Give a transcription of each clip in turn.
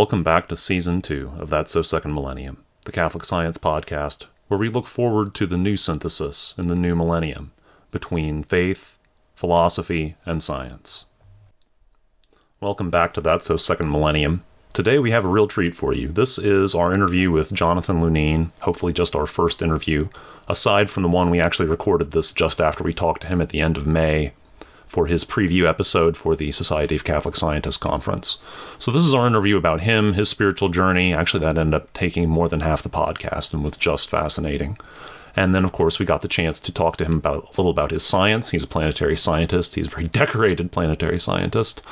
Welcome back to Season 2 of That's So Second Millennium, the Catholic Science Podcast, where we look forward to the new synthesis in the new millennium between faith, philosophy, and science. Welcome back to That's So Second Millennium. Today we have a real treat for you. This is our interview with Jonathan Lunine, hopefully just our first interview, aside from the one we actually recorded this just after we talked to him at the end of May for his preview episode for the Society of Catholic Scientists conference. So this is our interview about him, his spiritual journey. Actually, that ended up taking more than half the podcast and was just fascinating. And then, of course, we got the chance to talk to him about a little about his science. He's a planetary scientist. He's a very decorated planetary scientist.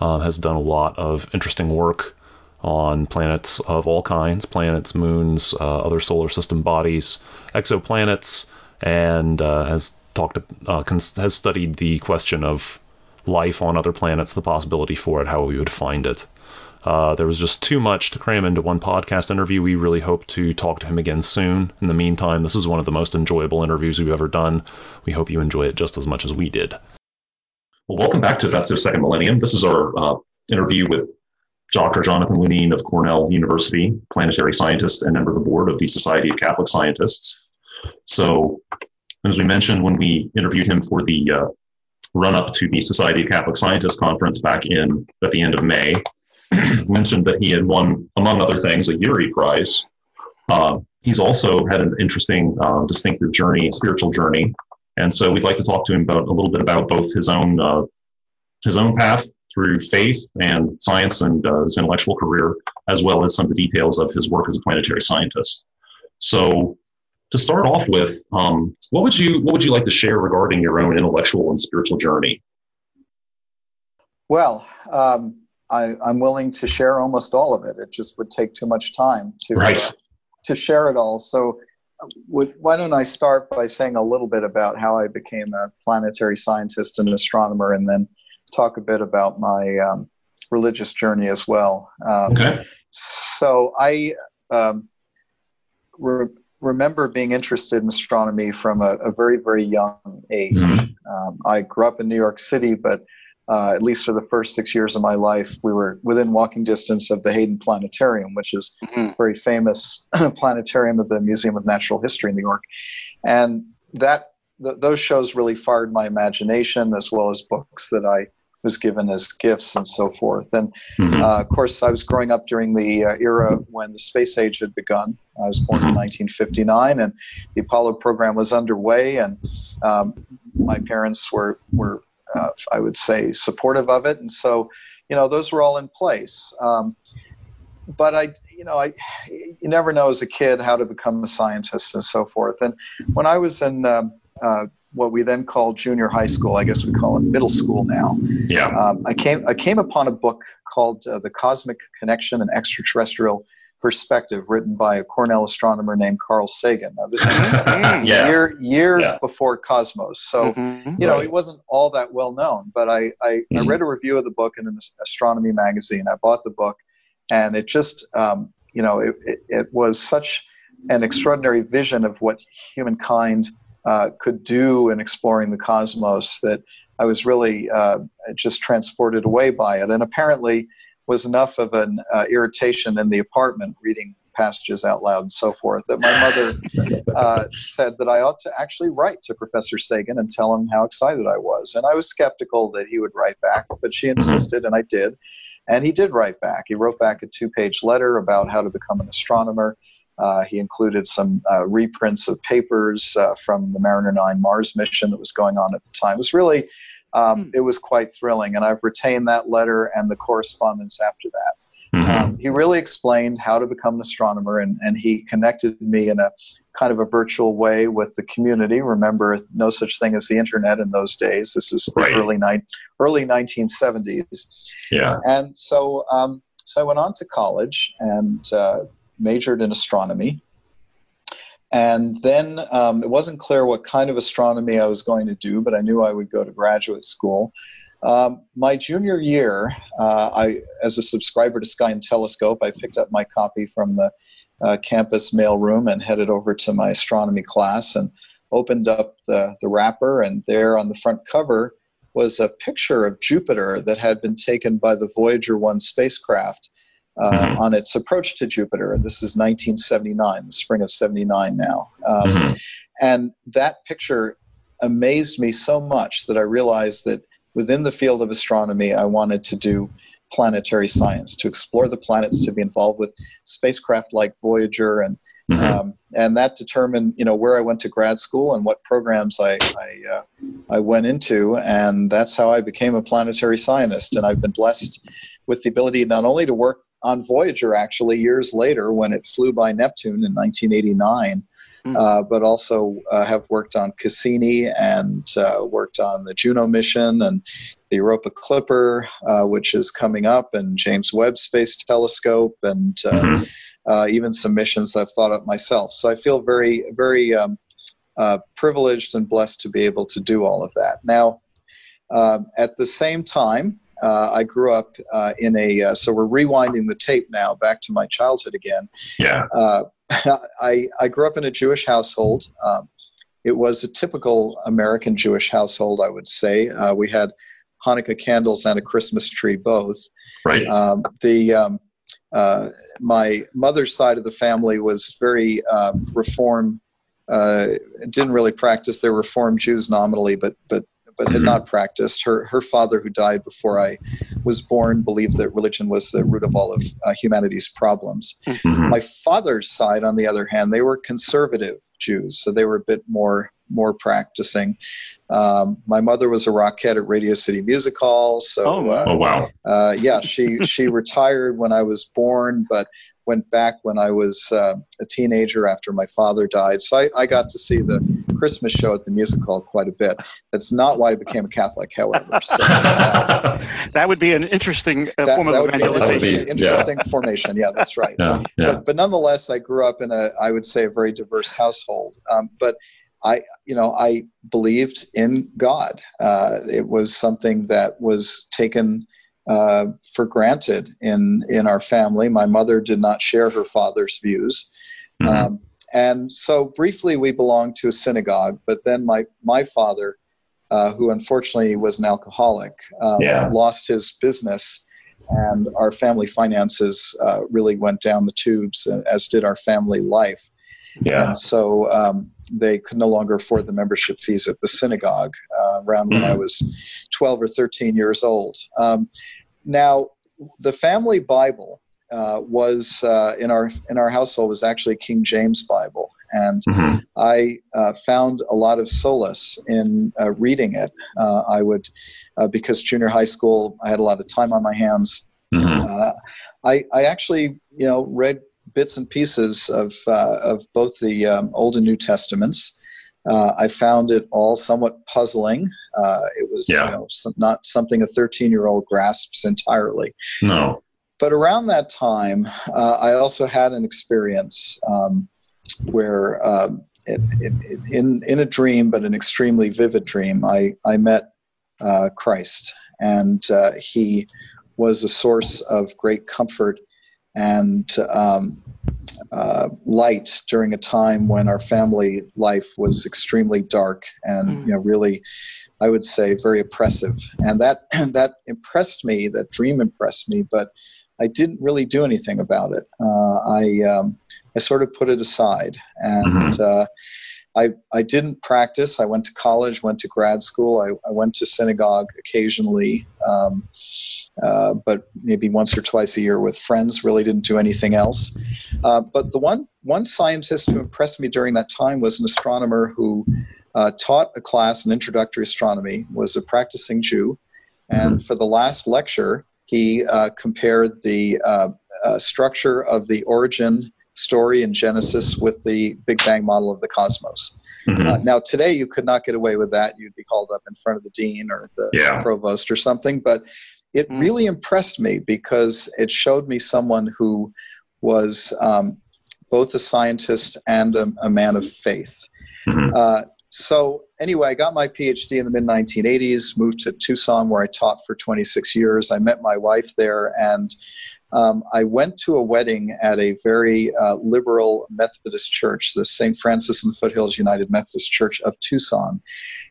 Uh, has done a lot of interesting work on planets of all kinds planets, moons, uh, other solar system bodies, exoplanets, and uh, has talked uh, has studied the question of life on other planets, the possibility for it, how we would find it. Uh, there was just too much to cram into one podcast interview. We really hope to talk to him again soon. In the meantime, this is one of the most enjoyable interviews we've ever done. We hope you enjoy it just as much as we did. Well, welcome back to That's So Second Millennium. This is our uh, interview with Dr. Jonathan Lunine of Cornell University, planetary scientist and member of the board of the Society of Catholic Scientists. So, as we mentioned when we interviewed him for the uh, run up to the Society of Catholic Scientists conference back in at the end of May, mentioned that he had won, among other things, a Urey Prize. Uh, he's also had an interesting, uh, distinctive journey, spiritual journey, and so we'd like to talk to him about a little bit about both his own uh, his own path through faith and science and uh, his intellectual career, as well as some of the details of his work as a planetary scientist. So, to start off with, um, what would you what would you like to share regarding your own intellectual and spiritual journey? Well, um, I, am willing to share almost all of it. It just would take too much time to right. uh, to share it all. So with, why don't I start by saying a little bit about how I became a planetary scientist and astronomer, and then talk a bit about my um, religious journey as well. Um, okay. So I um, re- remember being interested in astronomy from a, a very, very young age. Mm-hmm. Um, I grew up in New York City, but uh, at least for the first six years of my life, we were within walking distance of the Hayden Planetarium, which is mm-hmm. a very famous planetarium of the Museum of Natural History in New York. And that th- those shows really fired my imagination, as well as books that I was given as gifts and so forth. And mm-hmm. uh, of course, I was growing up during the uh, era when the space age had begun. I was born in 1959, mm-hmm. and the Apollo program was underway, and um, my parents were were uh, I would say, supportive of it. And so, you know, those were all in place. Um, but I, you know, I, you never know as a kid how to become a scientist and so forth. And when I was in um, uh, what we then called junior high school, I guess we call it middle school now. Yeah. Um, I came I came upon a book called uh, The Cosmic Connection and Extraterrestrial perspective written by a Cornell astronomer named Carl Sagan. Now, this is yeah. year, years yeah. before Cosmos. So, mm-hmm. you know, right. it wasn't all that well known, but I, I, mm-hmm. I, read a review of the book in an astronomy magazine. I bought the book, and it just, um, you know, it, it, it, was such an extraordinary vision of what humankind uh, could do in exploring the cosmos that I was really uh, just transported away by it. And apparently, was enough of an uh, irritation in the apartment reading passages out loud and so forth that my mother uh, said that I ought to actually write to Professor Sagan and tell him how excited I was. And I was skeptical that he would write back, but she insisted, and I did. And he did write back. He wrote back a two page letter about how to become an astronomer. Uh, he included some uh, reprints of papers uh, from the Mariner 9 Mars mission that was going on at the time. It was really um, hmm. it was quite thrilling. And I've retained that letter and the correspondence after that. Mm-hmm. Um, he really explained how to become an astronomer, and, and he connected me in a kind of a virtual way with the community. Remember, no such thing as the internet in those days. This is right. the early ni- early 1970s. Yeah. And so, um, so I went on to college and uh, majored in astronomy. And then um, it wasn't clear what kind of astronomy I was going to do, but I knew I would go to graduate school. Um, my junior year, uh, I, as a subscriber to Sky and Telescope, I picked up my copy from the uh, campus mailroom and headed over to my astronomy class and opened up the, the wrapper. And there on the front cover was a picture of Jupiter that had been taken by the Voyager 1 spacecraft uh, mm-hmm. on its approach to Jupiter. This is 1979, the spring of 79 now. Um, mm-hmm. And that picture amazed me so much that I realized that within the field of astronomy, I wanted to do planetary science, to explore the planets, to be involved with spacecraft like Voyager, and mm-hmm. um, and that determined you know where I went to grad school and what programs I I, uh, I went into, and that's how I became a planetary scientist. And I've been blessed with the ability not only to work on Voyager actually years later when it flew by Neptune in 1989 mm. uh, but also uh, have worked on Cassini and uh, worked on the Juno mission and the Europa Clipper, uh, which is coming up, and James Webb Space Telescope, and uh, mm-hmm. Uh, even some missions I've thought up myself. So I feel very, very um, privileged and blessed to be able to do all of that. Now, um, at the same time, uh, I grew up uh, in a uh, so we're rewinding the tape now back to my childhood again. Yeah. I, I grew up in a Jewish household. Um, it was a typical American Jewish household, I would say. Uh, we had Hanukkah candles and a Christmas tree both. Right. Um, the um, uh, my mother's side of the family was very um, reform. Uh, didn't really practice. They're Reform Jews nominally, but but but had not practiced. Her her father, who died before I was born, believed that religion was the root of all of uh, humanity's problems. Mm-hmm. My father's side, on the other hand, they were conservative Jews, so they were a bit more more practicing. Um, my mother was a rockette at Radio City Music Hall, so oh, uh, oh wow, uh, yeah, she she retired when I was born, but went back when I was uh, a teenager after my father died. So I, I, got to see the Christmas show at the music hall quite a bit. That's not why I became a Catholic, however. So, uh, that would be an interesting uh, that, form that of evangelization. interesting yeah. formation. Yeah, that's right. Yeah, yeah. But, but, nonetheless, I grew up in a, I would say, a very diverse household. Um, but I, you know, I believed in God. Uh, it was something that was taken uh, for granted in in our family. My mother did not share her father's views, mm-hmm. um, and so briefly we belonged to a synagogue. But then my my father, uh, who unfortunately was an alcoholic, um, yeah. lost his business. And our family finances uh, really went down the tubes, uh, as did our family life. Yeah. And so um, they could no longer afford the membership fees at the synagogue uh, around mm-hmm. when I mm-hmm. was 12 or 13 years old. Um, now, the family Bible uh, was uh, in our in our household was actually King James Bible, and mm-hmm. I uh, found a lot of solace in uh, reading it. Uh, I would uh, because junior high school I had a lot of time on my hands. Mm-hmm. I I actually you know read bits and pieces of of both the um, Old and New Testaments. I found it all somewhat puzzling. Uh, it was yeah. you know, some, not something a 13 year old grasps entirely. No. But around that time, uh, I also had an experience um, where, um, it, it, it, in in a dream, but an extremely vivid dream, I I met uh, Christ, and uh, he was a source of great comfort and um, uh, light during a time when our family life was extremely dark and mm. you know really I would say very oppressive and that that impressed me that dream impressed me but I didn't really do anything about it uh, I um, I sort of put it aside and mm-hmm. uh, I, I didn't practice. I went to college, went to grad school. I, I went to synagogue occasionally. Um, uh, but maybe once or twice a year with friends. Really didn't do anything else. Uh, but the one one scientist who impressed me during that time was an astronomer who uh, taught a class in introductory astronomy. Was a practicing Jew, and for the last lecture, he uh, compared the uh, structure of the origin story in Genesis with the Big Bang model of the cosmos. Mm-hmm. Uh, now, today you could not get away with that. You'd be called up in front of the dean or the yeah. provost or something. But it mm. really impressed me because it showed me someone who was um, both a scientist and a, a man of faith. Mm-hmm. So anyway, I got my PhD in the mid 1980s, moved to Tucson where I taught for 26 years. I met my wife there, and um, I went to a wedding at a very uh, liberal Methodist church, the St. Francis in the Foothills United Methodist Church of Tucson.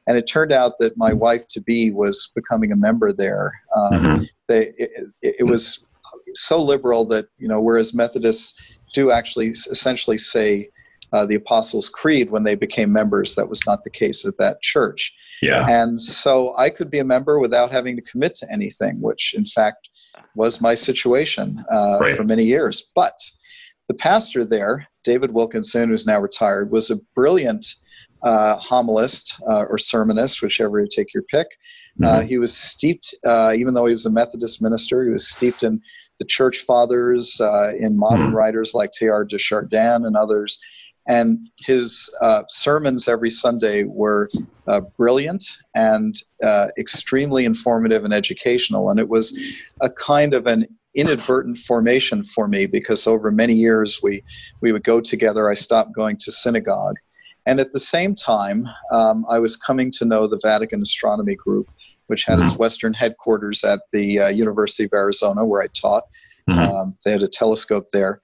And it turned out that my wife to be was becoming a member there. Um, mm-hmm. they, it, it, was so liberal that you know, whereas Methodists do actually essentially say uh, the Apostles' Creed when they became members, that was not the case at that church. Yeah. And so I could be a member without having to commit to anything, which in fact was my situation uh, right. for many years. But the pastor there, David Wilkinson, who's now retired, was a brilliant uh, homilist uh, or sermonist, whichever you take your pick. Uh, mm-hmm. he was steeped, uh, even though he was a Methodist minister, he was steeped in the church fathers, uh, in modern mm-hmm. writers like Teilhard de Chardin and others. And his uh, sermons every Sunday were uh, brilliant and uh, extremely informative and educational. And it was a kind of an inadvertent formation for me because over many years we, we would go together. I stopped going to synagogue. And at the same time, um, I was coming to know the Vatican Astronomy Group, which had its mm-hmm. Western headquarters at the uh, University of Arizona, where I taught. Mm-hmm. Um, they had a telescope there.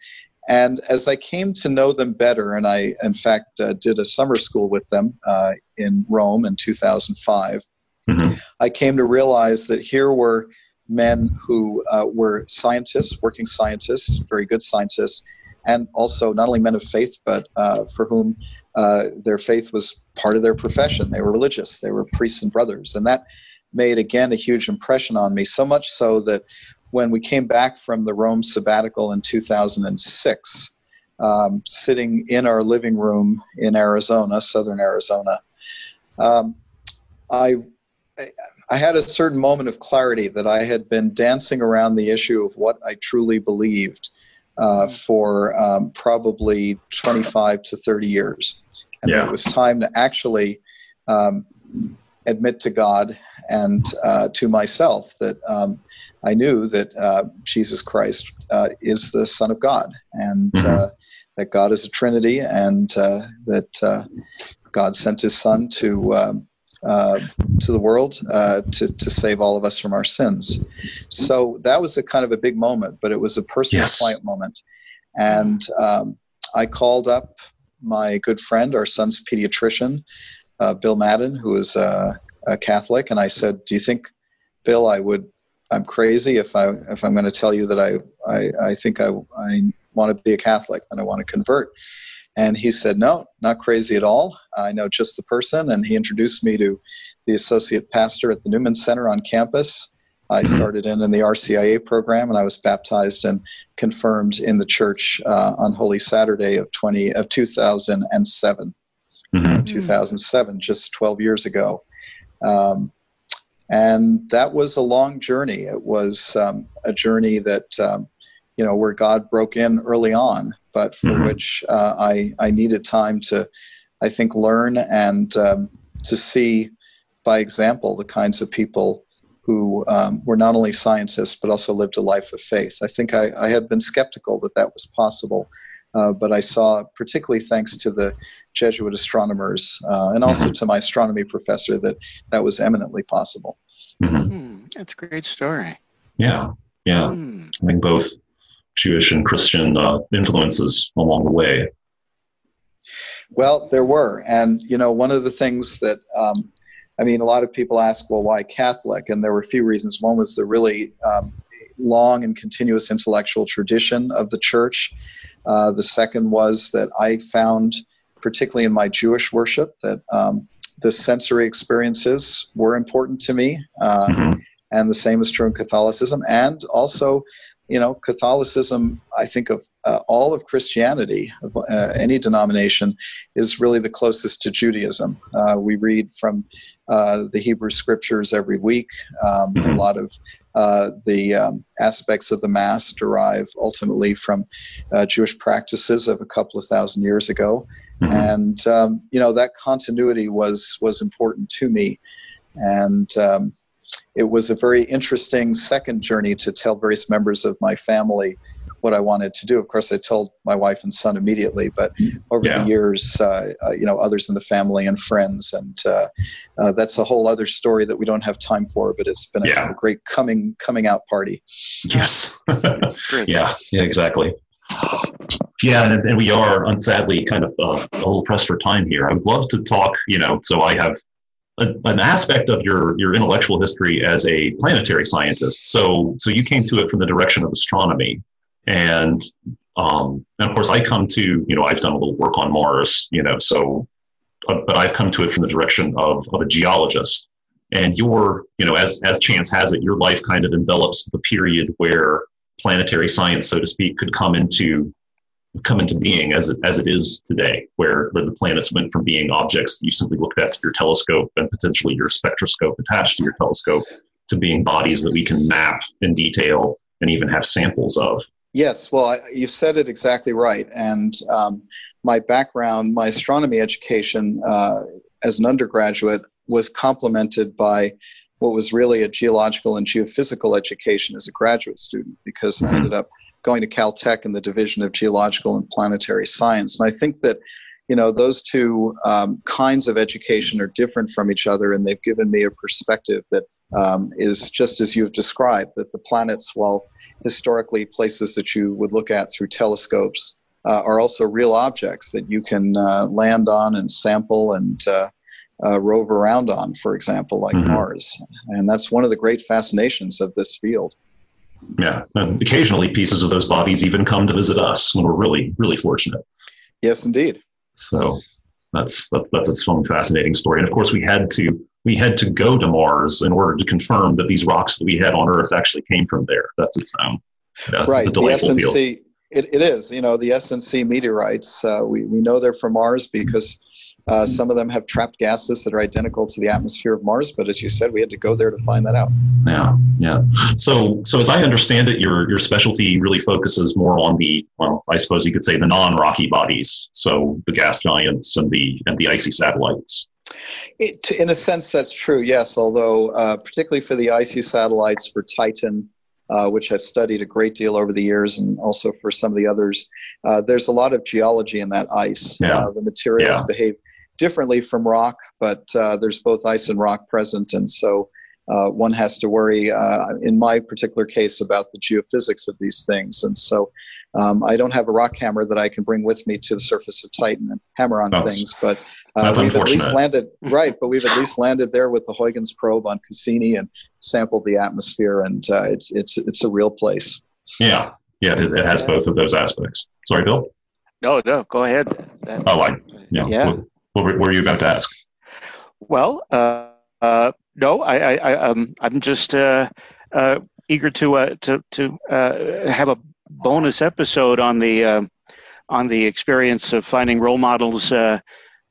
And as I came to know them better, and I, in fact, uh, did a summer school with them uh, in Rome in 2005, mm-hmm. I came to realize that here were men who uh, were scientists, working scientists, very good scientists, and also not only men of faith, but uh, for whom uh, their faith was part of their profession. They were religious, they were priests and brothers. And that made, again, a huge impression on me, so much so that when we came back from the Rome sabbatical in 2006, um, sitting in our living room in Arizona, southern Arizona, um, I, I had a certain moment of clarity that I had been dancing around the issue of what I truly believed uh, for um, probably 25 to 30 years. And yeah. it was time to actually um, admit to God and uh, to myself that um, I knew that uh, Jesus Christ uh, is the Son of God, and mm-hmm. uh, that God is a Trinity, and uh, that uh, God sent His Son to um, uh, to the world to to save all of us from our sins. So that was a kind of a big moment, but it was a personal, yes. quiet moment, and um, I called up my good friend, our son's pediatrician, Bill Madden, who is a Catholic, and I said, "Do you think?" Bill, I would I'm crazy if I if I'm going to tell you that I I, I think I I want to be a Catholic and I want to convert. And he said, no, not crazy at all. I know just the person. And he introduced me to the associate pastor at the Newman Center on campus. I started in in the RCIA program, and I was baptized and confirmed in the church uh, on Holy Saturday of 20 of 2007. Mm-hmm. 2007, just 12 years ago. Um, and that was a long journey. It was um, a journey that, um, you know, where God broke in early on, but for mm-hmm. which uh, I, I needed time to, I think, learn and um, to see by example the kinds of people who um, were not only scientists but also lived a life of faith. I think I, I had been skeptical that that was possible. Uh, but I saw, particularly thanks to the Jesuit astronomers uh, and also mm-hmm. to my astronomy professor, that that was eminently possible. Mm-hmm. Mm, that's a great story. Yeah, yeah. Mm. I think both Jewish and Christian uh, influences along the way. Well, there were, and you know, one of the things that um, I mean, a lot of people ask, well, why Catholic? And there were a few reasons. One was the really um, long and continuous intellectual tradition of the church. Uh, the second was that I found, particularly in my Jewish worship, that um, the sensory experiences were important to me. Uh, mm-hmm. And the same is true in Catholicism. And also, you know, Catholicism, I think of uh, all of Christianity, of uh, any denomination, is really the closest to Judaism. Uh, we read from uh, the Hebrew scriptures every week. Um, a lot of uh, the um, aspects of the Mass derive ultimately from uh, Jewish practices of a couple of thousand years ago, mm-hmm. and um, you know that continuity was was important to me, and um, it was a very interesting second journey to tell various members of my family what I wanted to do. Of course, I told my wife and son immediately, but over yeah. the years, uh, uh, you know, others in the family and friends, and uh, uh, that's a whole other story that we don't have time for. But it's been a, yeah. great coming coming out party. Yes. yeah. Yeah. Exactly. Yeah, and, and, we are, sadly, kind of uh, a little pressed for time here. I would love to talk, you know, so I have a, an aspect of your your intellectual history as a planetary scientist. So so you came to it from the direction of astronomy, and um, and of course I come to you know I've done a little work on Mars, you know, so uh, but I've come to it from the direction of of a geologist. And your you know as as chance has it, your life kind of envelops the period where planetary science, so to speak, could come into come into being as it, as it is today, where, where the planets went from being objects that you simply looked at through your telescope and potentially your spectroscope attached to your telescope to being bodies that we can map in detail and even have samples of. Yes, well, I, you said it exactly right. And um, my background, my astronomy education uh, as an undergraduate was complemented by what was really a geological and geophysical education as a graduate student because mm-hmm. I ended up going to Caltech in the Division of Geological and Planetary Science. And I think that, you know, those two um, kinds of education are different from each other, and they've given me a perspective that um, is just as you've described, that the planets, while historically places that you would look at through telescopes, uh, are also real objects that you can uh, land on and sample and uh, uh rove around on, for example, like mm-hmm. Mars. And that's one of the great fascinations of this field. Yeah, and occasionally pieces of those bodies even come to visit us when we're really, really fortunate. Yes, indeed. So that's that's that's its own fascinating story. And of course, we had to we had to go to Mars in order to confirm that these rocks that we had on Earth actually came from there. That's its own. Yeah, right. the SNC. It, it is. You know, the SNC meteorites. Uh, we we know they're from Mars because uh, some of them have trapped gases that are identical to the atmosphere of Mars, but as you said, we had to go there to find that out. Yeah, yeah. So, so as I understand it, your your specialty really focuses more on the well, I suppose you could say the non-rocky bodies, so the gas giants and the and the icy satellites. It, in a sense, that's true. Yes, although uh, particularly for the icy satellites, for Titan. Uh, which I've studied a great deal over the years, and also for some of the others. Uh, there's a lot of geology in that ice. Yeah. Uh, the materials yeah. behave differently from rock, but uh, there's both ice and rock present, and so uh, one has to worry, uh, in my particular case, about the geophysics of these things. And so um, I don't have a rock hammer that I can bring with me to the surface of Titan and hammer on that's, things, but uh, we've at least landed right. But we've at least landed there with the Huygens probe on Cassini and sampled the atmosphere, and uh, it's it's it's a real place. Yeah, yeah, it, it has both of those aspects. Sorry, Bill. No, no, go ahead. oh, I yeah. yeah. What were, what were you about to ask? Well, uh, uh, no, I, I, I, um, I'm just uh, uh eager to uh, to to uh, have a bonus episode on the uh, on the experience of finding role models uh,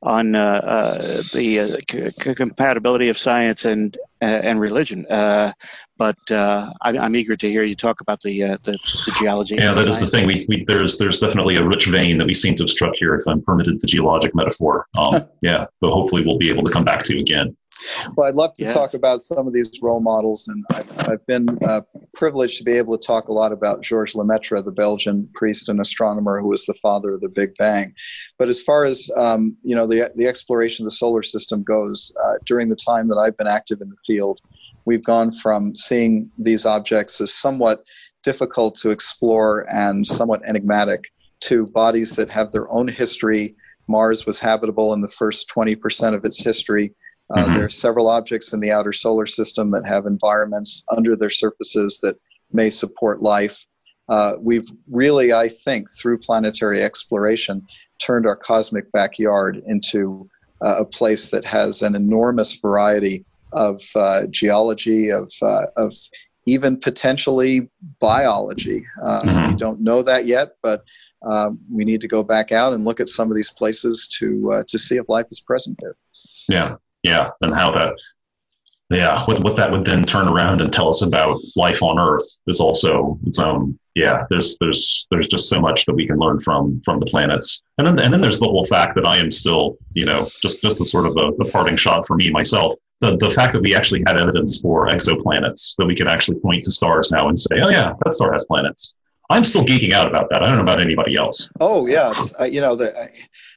on uh, the c- compatibility of science and and religion. but uh, I, am eager to hear you talk about the uh, the, the, geology. Yeah, that is the thing. We, we, there's there's definitely a rich vein that we seem to have struck here, if I'm permitted the geologic metaphor. Um, yeah, but hopefully we'll be able to come back to again. Well, I'd love to yeah. talk about some of these role models, and I've, I've been uh, privileged to be able to talk a lot about Georges Lemaitre, the Belgian priest and astronomer who was the father of the Big Bang. But as far as um, you know, the the exploration of the solar system goes, uh, during the time that I've been active in the field, we've gone from seeing these objects as somewhat difficult to explore and somewhat enigmatic to bodies that have their own history. Mars was habitable in the first 20% of its history. Uh, mm-hmm. There are several objects in the outer solar system that have environments under their surfaces that may support life. Uh, we've really, I think, through planetary exploration, turned our cosmic backyard into uh, a place that has an enormous variety of uh, geology, of, uh, of even potentially biology. Uh, mm-hmm. We don't know that yet, but um, we need to go back out and look at some of these places to uh, to see if life is present there. Yeah, yeah, and how that yeah, what what that would then turn around and tell us about life on Earth is also its own. Yeah, there's there's there's just so much that we can learn from from the planets, and then and then there's the whole fact that I am still, you know, just just a sort of a, a parting shot for me myself. The the fact that we actually had evidence for exoplanets, that we can actually point to stars now and say, oh yeah, that star has planets. I'm still geeking out about that. I don't know about anybody else. Oh yes, uh, you know the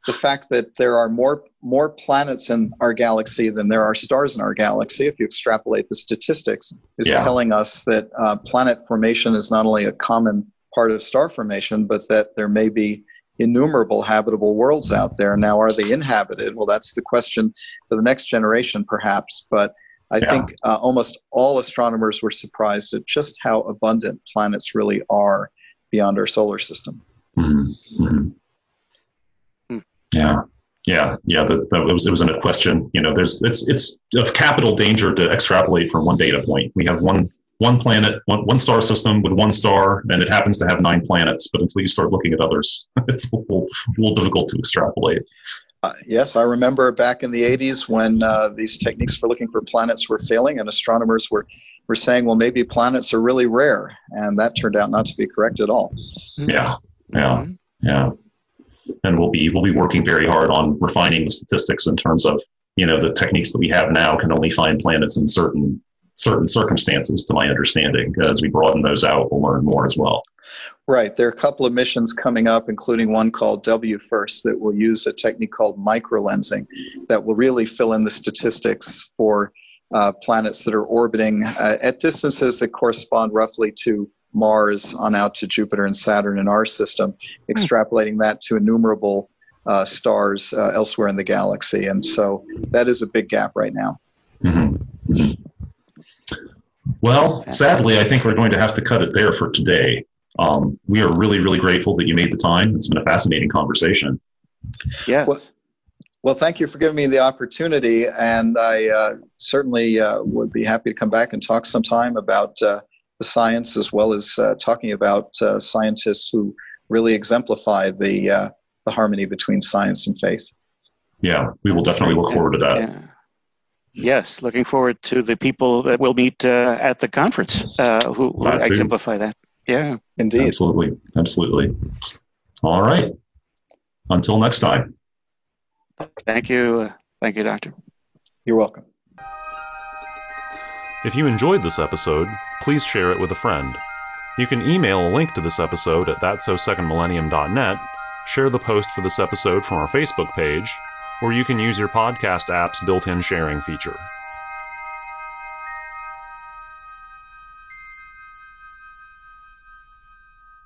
the fact that there are more more planets in our galaxy than there are stars in our galaxy. If you extrapolate the statistics, is yeah. telling us that uh, planet formation is not only a common part of star formation, but that there may be innumerable habitable worlds out there. Now, are they inhabited? Well, that's the question for the next generation, perhaps. But I yeah. think uh, almost all astronomers were surprised at just how abundant planets really are beyond our solar system. Mm-hmm. Mm-hmm. Yeah. Yeah, yeah, that, that was it wasn't a question. You know, there's it's it's of capital danger to extrapolate from one data point. We have one one planet, one, one star system with one star, and it happens to have nine planets. But until you start looking at others, it's a little, a little difficult to extrapolate. Uh, yes, I remember back in the 80s when uh, these techniques for looking for planets were failing, and astronomers were, were saying, well, maybe planets are really rare. And that turned out not to be correct at all. Hmm. Yeah, yeah, hmm. yeah. And we'll be we'll be working very hard on refining the statistics in terms of you know the techniques that we have now can only find planets in certain certain circumstances to my understanding as we broaden those out we'll learn more as well. Right. There are a couple of missions coming up including one called WFIRST that will use a technique called microlensing that will really fill in the statistics for planets that are orbiting uh, at distances that correspond roughly to Mars on out to Jupiter and Saturn in our system, extrapolating that to innumerable uh, stars uh, elsewhere in the galaxy. And so that is a big gap right now. Mm-hmm. Mm-hmm. Well, sadly, I think we're going to have to cut it there for today. Um, we are really, really grateful that you made the time. It's been a fascinating conversation. Yeah. Well, well, thank you for giving me the opportunity, and I uh, certainly uh, would be happy to come back and talk sometime about uh, the science as well as uh, talking about uh, scientists who really exemplify the uh, the harmony between science and faith. Yeah, we will definitely look forward to that. Yeah. Yes, looking forward to the people that we'll meet uh, at the conference uh, who, who exemplify that. Yeah, indeed. Absolutely, absolutely. All right. Until next time. Thank you. Uh, thank you, Doctor. You're welcome. If you enjoyed this episode, please share it with a friend. You can email a link to this episode at thatsosecondmillennium.net, share the post for this episode from our Facebook page, or you can use your podcast app's built in sharing feature.